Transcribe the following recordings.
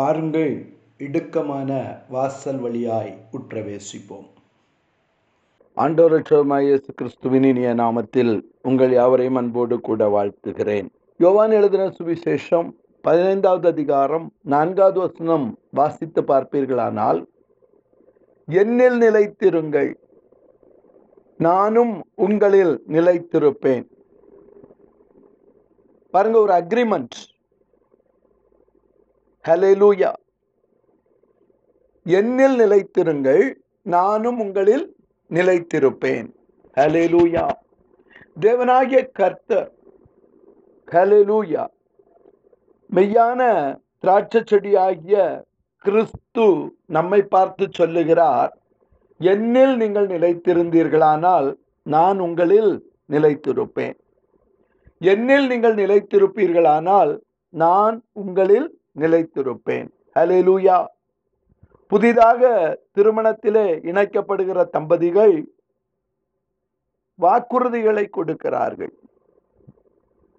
பாருங்கள் இடுக்கமான வாசல் வழியாய் உற்றவேசிப்போம். ஆண்டோரட்சமாய் இயேசு கிறிஸ்துவின் இனிய நாமத்தில் உங்கள் யாவரையும் அன்போடு கூட வாழ்த்துகிறேன். யோவான் எழுதின சுவிசேஷம் பதினைந்தாவது அதிகாரம் நான்காவது வசனம் வாசித்து பார்ப்பீர்களானால் என்னில் நிலைத்திருங்கள் நானும் உங்களில் நிலைத்திருப்பேன். பாருங்க ஒரு அக்ரிமெண்ட் ஹலெலூயா என்னில் நிலைத்திருங்கள் நானும் உங்களில் நிலைத்திருப்பேன். ஹலெலூயா தேவனாகிய கர்த்தர் ஹலெலூயா மெய்யான திராட்சை செடியாகிய கிறிஸ்து நம்மை பார்த்து சொல்லுகிறார் என்னில் நீங்கள் நிலைத்திருந்தீர்களானால் நான் உங்களில் நிலைத்திருப்பேன். என்னில் நீங்கள் நிலைத்திருப்பீர்களானால் நான் உங்களில் நிலைத்திருப்பேன். ஹலெலூயா புதிதாக திருமணத்திலே இணைக்கப்படுகிற தம்பதிகள் வாக்குறுதிகளை கொடுக்கிறார்கள்.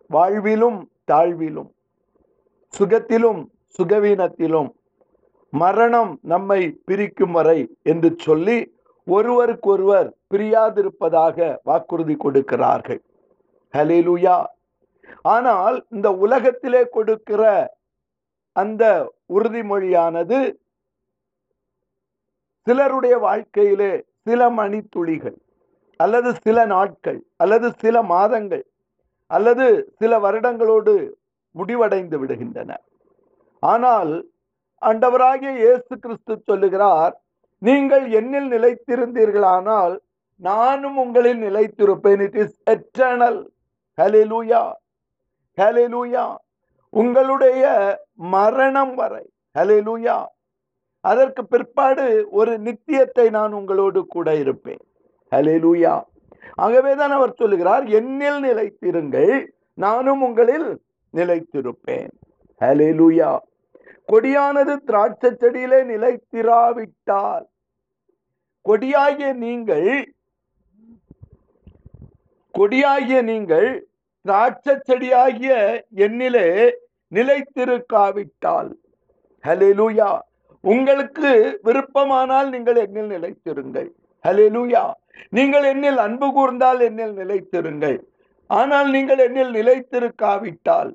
வாழ்விலும் தாழ்விலும் சுகத்திலும் சுகவீனத்திலும் மரணம் நம்மை பிரிக்கும் வரை என்று சொல்லி ஒருவருக்கொருவர் பிரியாதிருப்பதாக வாக்குறுதி கொடுக்கிறார்கள். ஹலிலுயா ஆனால் இந்த உலகத்திலே கொடுக்கிற அந்த உறுதிமொழியானது சிலருடைய வாழ்க்கையிலே சில மணித்துளிகள் அல்லது சில நாட்கள் அல்லது சில மாதங்கள் அல்லது சில வருடங்களோடு முடிவடைந்து விடுகின்றன. ஆனால் ஆண்டவராகிய இயேசு கிறிஸ்து சொல்லுகிறார் நீங்கள் என்னில் நிலைத்திருந்தீர்களானால் நானும் உங்களில் நிலைத்திருப்பேன். It is eternal hallelujah hallelujah உங்களுடைய மரணம் வரை. ஹலெலூயா அதற்கு பிற்பாடு ஒரு நித்தியத்தை நான் உங்களோடு கூட இருப்பேன். ஹலெலூயா ஆகவேதான் அவர் சொல்லுகிறார் என்னில் நிலைத்திருங்கள் நானும் உங்களில் நிலைத்திருப்பேன். ஹலெலூயா கொடியானது திராட்சை செடியிலே நிலைத்திராவிட்டால் கொடியாகிய நீங்கள் கொடியாகிய நீங்கள் திராட்சை செடியாகிய எண்ணிலே நிலைத்திருக்காவிட்டால். ஹலெலுயா உங்களுக்கு விருப்பமானால் நீங்கள் என்னில் நிலைத்திருங்கள். ஹலெலுயா நீங்கள் என்னில் அன்பு கூர்ந்தால் என்னில் நிலைத்திருங்கள். ஆனால் நீங்கள் என்னில் நிலைத்திருக்காவிட்டால்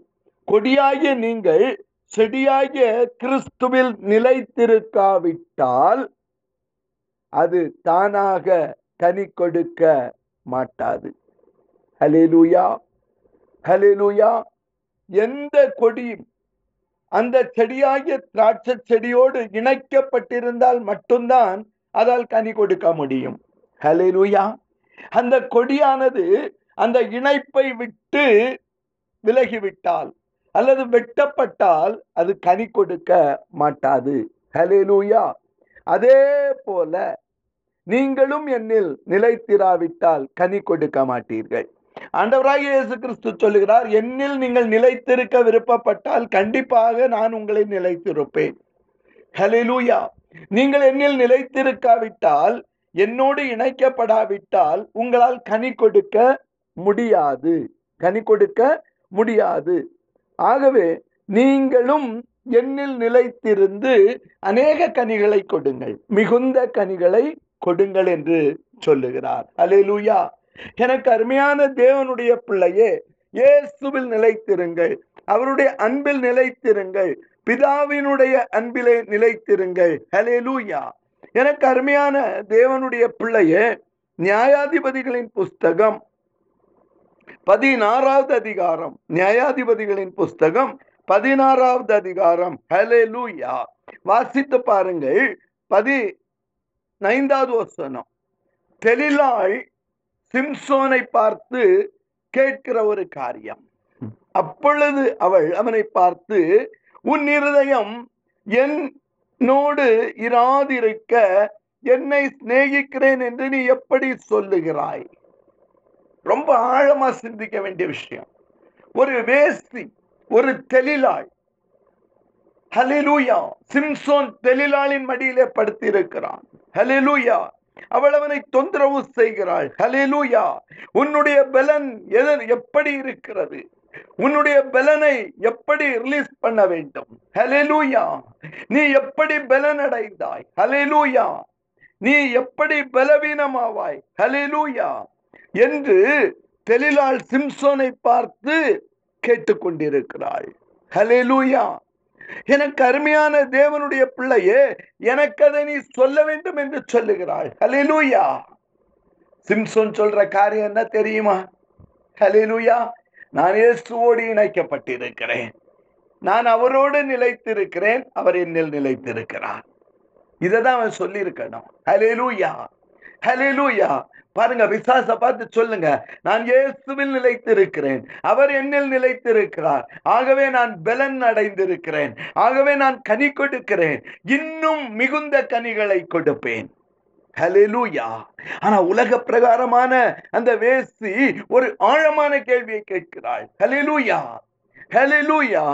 கொடியாகிய நீங்கள் செடியாகிய கிறிஸ்துவில் நிலைத்திருக்காவிட்டால் அது தானாக கனி கொடுக்க மாட்டாது. ஹலெலுயா ஹலேலூயா எந்த கொடியும் அந்த செடியாகிய திராட்சை செடியோடு இணைக்கப்பட்டிருந்தால் மட்டும்தான் அதால் கனி கொடுக்க முடியும். ஹலேலூயா அந்த கொடியானது அந்த இணைப்பை விட்டு விலகிவிட்டால் அல்லது வெட்டப்பட்டால் அது கனி கொடுக்க மாட்டாது. ஹலெலுயா அதே போல நீங்களும் என்னில் நிலைத்திராவிட்டால் கனி கொடுக்க மாட்டீர்கள். ஆண்டவராகிய இயேசு கிறிஸ்து சொல்லுகிறார் என்னில் நீங்கள் நிலைத்திருக்க விருப்பப்பட்டால் கண்டிப்பாக நான் உங்களை நிலைத்திருப்பேன். ஹலெலூயா நீங்கள் என்னில் நிலைத்திருக்காவிட்டால் என்னோடு இணைக்கப்படாவிட்டால் உங்களால் கனி கொடுக்க முடியாது. கனி கொடுக்க முடியாது. ஆகவே நீங்களும் என்னில் நிலைத்திருந்து அநேக கனிகளை கொடுங்கள் மிகுந்த கனிகளை கொடுங்கள் என்று சொல்லுகிறார். அலேலூயா எனக்கு அருமையான தேவனுடைய பிள்ளையே இயேசுவில் நிலைத்திருங்கள். அவருடைய அன்பில் நிலைத்திருங்கள். பிதாவினுடைய அன்பிலே நிலைத்திருங்கள். ஹலேலூயா எனக்கு அருமையான தேவனுடைய பிள்ளையே நியாயாதிபதிகளின் புஸ்தகம் பதினாறாவது அதிகாரம். நியாயாதிபதிகளின் புஸ்தகம் பதினாறாவது அதிகாரம். ஹலே லூயா வாசித்து பாருங்கள். பதி ஐந்தாவது வசனம். தெளிலாய் சிம்சோனை பார்த்து கேட்கிற ஒரு காரியம். அப்பொழுது அவள் அவனை பார்த்து உன் இருதயம் என்னோடு இராதிருக்க என்னை சிநேகிக்கிறேன் என்று நீ எப்படி சொல்லுகிறாய்? ரொம்ப ஆழமா சிந்திக்க வேண்டிய விஷயம். ஒரு வேஸ்தி ஒரு தெளிலாள் ஹலிலூயா சிம்சோன் தெளிலாளின் மடியிலே படுத்திருக்கிறான். ஹலிலூயா அவள் அவனை தொந்தரவு செய்கிறாள். ஹலேலூயா உன்னுடைய பலன் எதன் எப்படி இருக்கிறது? உன்னுடைய பலனை எப்படி ரிலீஸ் பண்ண வேண்டும்? ஹalleluya நீ எப்படி பலன் அடைந்தாய் ஹalleluya நீ எப்படி பலவீனமாவாய்? ஹalleluya என்று தெளிலாள் சிம்சோனை பார்த்து கேட்டுக்கொண்டிருக்கிறாள். ஹalleluya எனக்கு அருமையான தேவனுடைய பிள்ளையே எனக்கு அதை நீ சொல்ல வேண்டும் என்று சொல்லுகிறாள் ஹலிலூயா சிம்சோன் சொல்ற காரியம் என்ன தெரியுமா? ஹலிலூயா நான் இயேசுவோடு இணைக்கப்பட்டிருக்கிறேன். நான் அவரோடு நிலைத்திருக்கிறேன் அவர் என்னில் நிலைத்திருக்கிறார். இதை தான் அவன் சொல்லியிருக்கணும். ஹலிலூயா ஹலிலூயா பாருங்க விசாச பார்த்து சொல்லுங்க. நான் இயேசுவில் நிலைத்திருக்கிறேன். அவர் என்னில் நிலைத்திருக்கிறார். ஆகவே நான் பலன் அடைந்திருக்கிறேன். ஆகவே நான் கனி கொடுக்கிறேன். இன்னும் மிகுந்த கனிகளை கொடுப்பேன். ஹalleluya. ஆனா உலக பிரகாரமான அந்த வேசி ஒரு ஆழமான கேள்வியை கேட்கிறாள். ஹalleluya. ஹalleluya.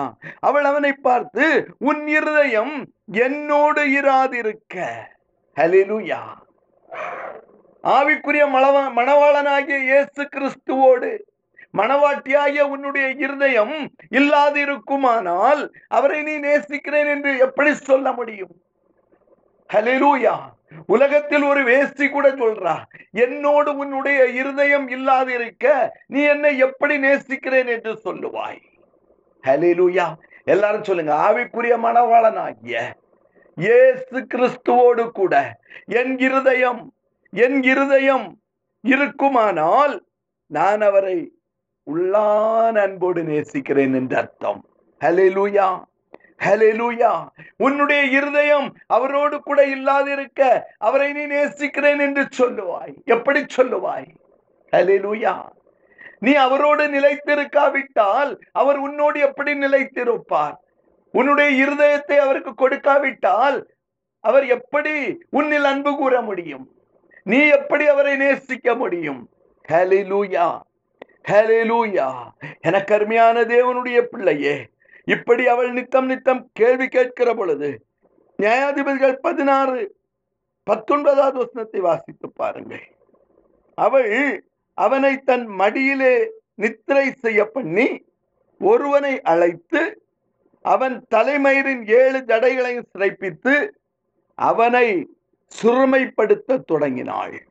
அவள் அவனை பார்த்து உன் இருதயம் என்னோடு இராதிருக்க. ஹalleluya. ஆவிக்குரிய மணவ மணவாளனாகிய இயேசு கிறிஸ்துவோடு மணவாட்டியாகிய உன்னுடைய இருதயம் இல்லாதிருக்குமானால் அவரை நீ நேசிக்கிறேன் என்று எப்படி சொல்ல முடியும்? ஹலிலூயா உலகத்தில் ஒரு வேஸ்டி கூட சொல்றா என்னோடு உன்னுடைய இருதயம் இல்லாதிருக்க நீ என்னை எப்படி நேசிக்கிறேன் என்று சொல்லுவாய். ஹலிலூயா எல்லாரும் சொல்லுங்க ஆவிக்குரிய மணவாளனாகிய இயேசு கிறிஸ்துவோடு கூட என் இருதயம் என் இருதயம் இருக்குமானால் நான் அவரை உள்ளான அன்போடு நேசிக்கிறேன் என்று அர்த்தம். ஹalleluya ஹalleluya உன்னுடைய இருதயம் அவரோடு கூட இல்லாதிருக்க அவரை நீ நேசிக்கிறேன் என்று சொல்லுவாய். எப்படி சொல்லுவாய்? ஹலெலூயா நீ அவரோடு நிலைத்திருக்காவிட்டால் அவர் உன்னோடு எப்படி நிலைத்திருப்பார்? உன்னுடைய இருதயத்தை அவருக்கு கொடுக்காவிட்டால் அவர் எப்படி உன்னில் அன்பு கூற முடியும்? நீ எப்படி அவரை நேசிக்க முடியும்? ஹalleluya ஹalleluya எனக்கு அருமையான தேவனுடைய பிள்ளையே இப்படி அவள் நித்தம் நித்தம் கேள்வி கேட்கிற பொழுது நியாயாதிபதிகள் பதினாறு பத்தொன்பதாவது வசனத்தை வாசித்து பாருங்கள். அவள் அவனை தன் மடியிலே நித்திரை செய்ய பண்ணி ஒருவனை அழைத்து அவன் தலைமயிரின் ஏழு ஜடைகளையும் சிறைப்பித்து அவனை சிறுமைப்படுத்த தொடங்கினாள்.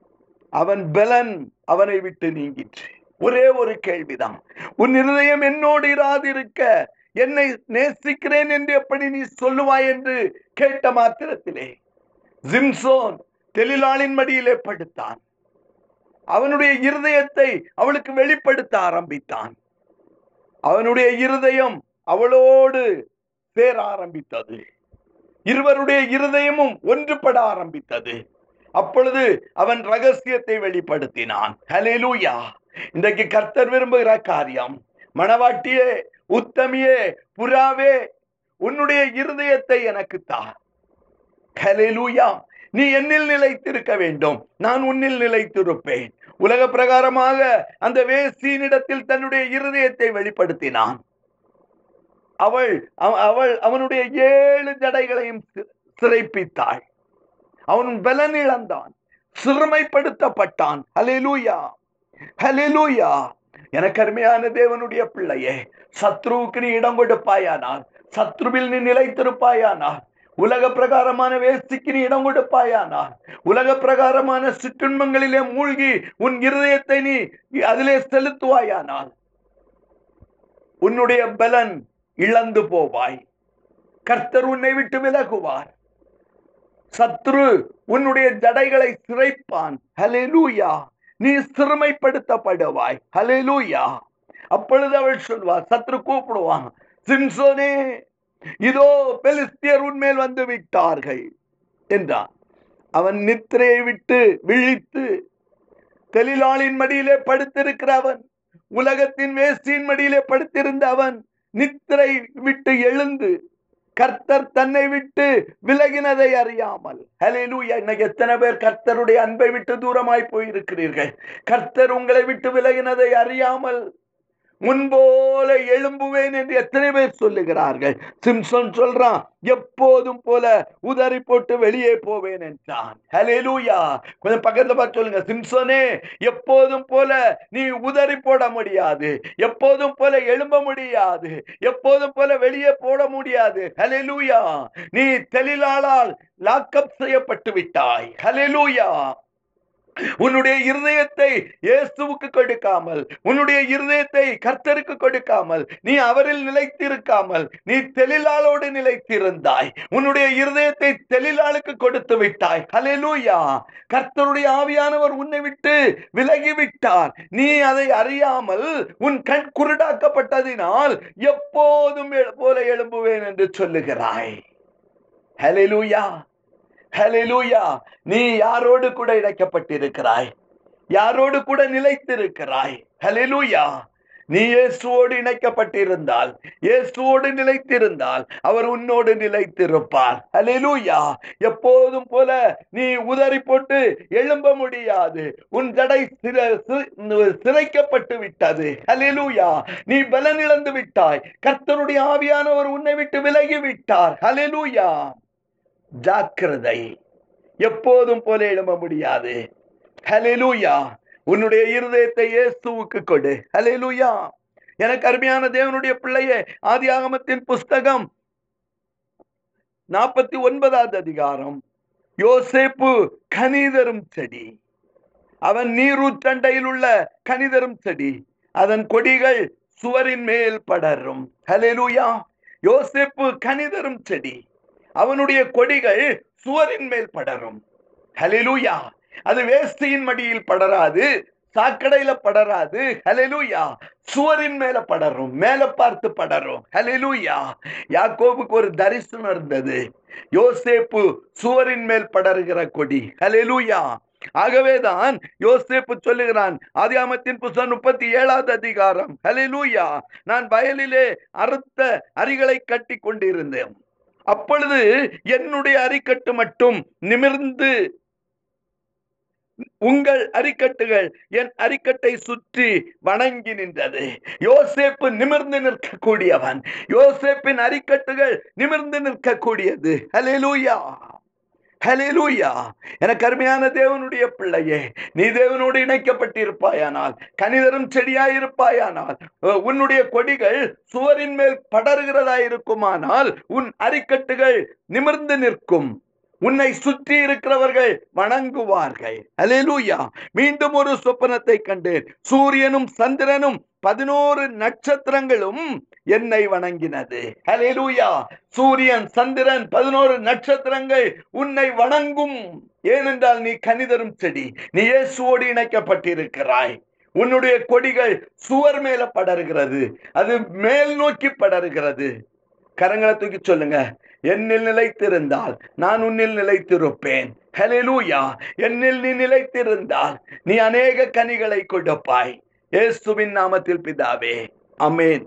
அவன் பலன் அவனை விட்டு நீங்கிற்று. ஒரே ஒரு கேள்விதான். உன் இருதயம் என்னோடு இராதிருக்க என்னை நேசிக்கிறேன் என்று எப்படி நீ சொல்லுவாய் என்று கேட்ட மாத்திரத்திலே ஜிம்சோன் தெளிலாளின் மடியிலே படுத்தான். அவனுடைய இருதயத்தை அவளுக்கு வெளிப்படுத்த ஆரம்பித்தான். அவனுடைய இருதயம் அவளோடு சேர ஆரம்பித்தது. இருவருடைய இருதயமும் ஒன்றுபட ஆரம்பித்தது. அப்பொழுது அவன் ரகசியத்தை வெளிப்படுத்தினான். ஹலெலூயா இன்றைக்கு கர்த்தர் விரும்புகிற காரியம் மணவாட்டியே உத்தமியே புறாவே உன்னுடைய இருதயத்தை எனக்கு தா. ஹலெலூயா நீ என்னில் நிலைத்திருக்க வேண்டும். நான் உன்னில் நிலைத்திருப்பேன். உலக பிரகாரமாக அந்த வேசியினிடத்தில் தன்னுடைய இருதயத்தை வெளிப்படுத்தினான். அவள் அவள் அவனுடைய ஏழு ஜடைகளையும் சிறைப்பித்தாள். அவன் பலன் இழந்தான் சிறுமைப்படுத்தப்பட்டான். ஹalleluya ஹalleluya. எனக்கு அருமையான தேவனுடைய பிள்ளையே சத்ருவுக்கு நீ இடம் கொடுப்பாயானால் சத்ருவில் நீ நிலைத்திருப்பாயானால் உலக பிரகாரமான வேஸ்திக்கு நீ இடம் கொடுப்பாயானால் உலக பிரகாரமான சிற்றுண்மங்களிலே மூழ்கி உன் இருதயத்தை நீ அதிலே செலுத்துவாயானால் உன்னுடைய பலன் இழந்து போவாய். கர்த்தர் உன்னை விட்டு விலகுவார். சத்ரு உன்னுடைய ஜடைகளை சிறைப்பான். ஹலெலூயா நீ சிறுமைப்படுத்தப்படுவாய். ஹலெலூயா அப்பொழுது அவள் சொல்வார் சத்ரு கூப்பிடுவான் சிம்சோனே இதோ பெலிஸ்தியர் உன்மேல் வந்து விட்டார்கள் என்றான். அவன் நித்திரையை விட்டு விழித்து தெளிலாளின் மடியிலே படுத்திருக்கிற அவன் உலகத்தின் வேஸ்டியின் மடியிலே படுத்திருந்த அவன் நித்திரை விட்டு எழுந்து கர்த்தர் தன்னை விட்டு விலகினதை அறியாமல். ஹalleluya இன்னைக்கு எத்தனை பேர் கர்த்தருடைய அன்பை விட்டு தூரமாய் போயிருக்கிறீர்கள்? கர்த்தர் உங்களை விட்டு விலகினதை அறியாமல் முன்போல எழும்புவேன் என்று எத்தனை பேர் சொல்லுகிறார்கள்? சிம்சன் சொல்றான் எப்போதும் போல உதறி போட்டு வெளியே போவேன் என்றான். ஹalleluya கொஞ்சம் பக்கத்துல பார்த்து சொல்லுங்க. சிம்சனே எப்போதும் போல நீ உதறி போட முடியாது. எப்போதும் போல எழும்ப முடியாது. எப்போதும் போல வெளியே போட முடியாது. ஹalleluya நீ தெளிலாளால் லாக்கப் செய்யப்பட்டு விட்டாய். ஹalleluya உன்னுடைய இருதயத்தை இயேசுவுக்கு கொடுக்காமல் உன்னுடைய இருதயத்தை கர்த்தருக்கு கொடுக்காமல் நீ அவரில் நிலைத்திருக்காமல் நீ தெளிலாளோடு நிலைத்திருந்தாய். உன்னுடைய இருதயத்தை தெளிலாளுக்கு கொடுத்து விட்டாய். ஹலெலூயா கர்த்தருடைய ஆவியானவர் உன்னை விட்டு விலகி விட்டார் நீ அதை அறியாமல் உன் கண் குருடாக்கப்பட்டதினால் எப்போதும் போல எழும்புவேன் என்று சொல்லுகிறாய். ஹலெலூயா ஹலெலூயா நீ யாரோடு கூட இணைக்கப்பட்டிருக்கிறாய்? யாரோடு கூட நிலைத்திருக்கிறாய்? ஹலெலூயா நீ இயேசுவோடு இணைக்கப்பட்டிருந்தால் இயேசுவோடு நிலைத்திருந்தால் அவர் உன்னோடு நிலைத்திருப்பார். அலிலூயா எப்போதும் போல நீ உதறி போட்டு எழும்ப முடியாது. உன் தடை சிறைக்கப்பட்டு விட்டது. அலிலூயா நீ பலனிழந்து விட்டாய். கர்த்தருடைய ஆவியானவர் உன்னை விட்டு விலகி விட்டார். அலிலூயா ஜாக்கிரதை. எப்போதும் போல எழும்ப முடியாது. ஹalleluya உன்னுடைய இருதயத்தை இயேசுவுக்கு கொடு. ஹalleluya எனக்கு அருமையான தேவனுடைய பிள்ளையே ஆதியாகமத்தின் புஸ்தகம் நாற்பத்தி ஒன்பதாவது அதிகாரம். யோசேப்பு கனிதரும் செடி. அவன் நீரூற்றண்டையில் உள்ள கனிதரும் செடி. அதன் கொடிகள் சுவரின் மேல் படரும். ஹalleluya யோசேப்பு கனிதரும் செடி. அவனுடைய கொடிகள் சுவரின் மேல் படரும். ஹலிலூயா அது வேஸ்டியின் மடியில் படராது சாக்கடையில படராது. ஹalleluya. சுவரின் மேல படரும் மேல பார்த்து படரும். ஹalleluya. யாக்கோபுக்கு ஒரு தரிசனம் இருந்தது யோசேப்பு சுவரின் மேல் படருகிற கொடி. ஹalleluya. ஆகவேதான் யோசேப்பு சொல்லுகிறான் ஆதியாமத்தின் புஸ்தகம் முப்பத்தி ஏழாவது அதிகாரம். ஹalleluya. நான் வயலிலே அறுத்த அரிகளை கட்டி கொண்டிருந்தேன். அப்பொழுது என்னுடைய அரிக்கட்டு மட்டும் நிமிர்ந்து உங்கள் அரிக்கட்டுகள் என் அரிக்கட்டை சுற்றி வணங்கி நின்றது. யோசேப்பு நிமிர்ந்து நிற்கக்கூடியவன். யோசேப்பின் அரிக்கட்டுகள் நிமிர்ந்து நிற்கக்கூடியது. அலே லூயா ஹalleluya. எனக்கு அருமையான தேவனுடைய பிள்ளையே நீ தேவனோடு இணைக்கப்பட்டிருப்பாயானால் கனிதரும் செடியாயிருப்பாயானால் உன்னுடைய கொடிகள் சுவரின் மேல் படருகிறதா இருக்குமானால் உன் அரிக்கட்டுகள் நிமிர்ந்து நிற்கும். உன்னை சுற்றி இருக்கிறவர்கள் வணங்குவார்கள். ஹalleluya. மீண்டும் ஒரு சொப்பனத்தை கண்டேன். சூரியனும் சந்திரனும் பதினோரு நட்சத்திரங்களும் என்னை வணங்கினது. ஹalleluya சூரியன் சந்திரன் பதினோரு நட்சத்திரங்கள் உன்னை வணங்கும். ஏனென்றால் நீ கனிதரும் செடி நீ இயேசுவோடு இணைக்கப்பட்டிருக்கிறாய். உன்னுடைய கொடிகள் சுவர் மேல படருகிறது அது மேல் நோக்கி படருகிறது. கரங்களை தூக்கி சொல்லுங்க. என்னில் நிலைத்திருந்தால் நான் உன்னில் நிலைத்திருப்பேன். ஹalleluya என்னில் நீ நிலைத்திருந்தால் நீ அநேக கனிகளை கொடுப்பாய். இயேசுவின் நாமத்தில் பிதாவே. அமேன்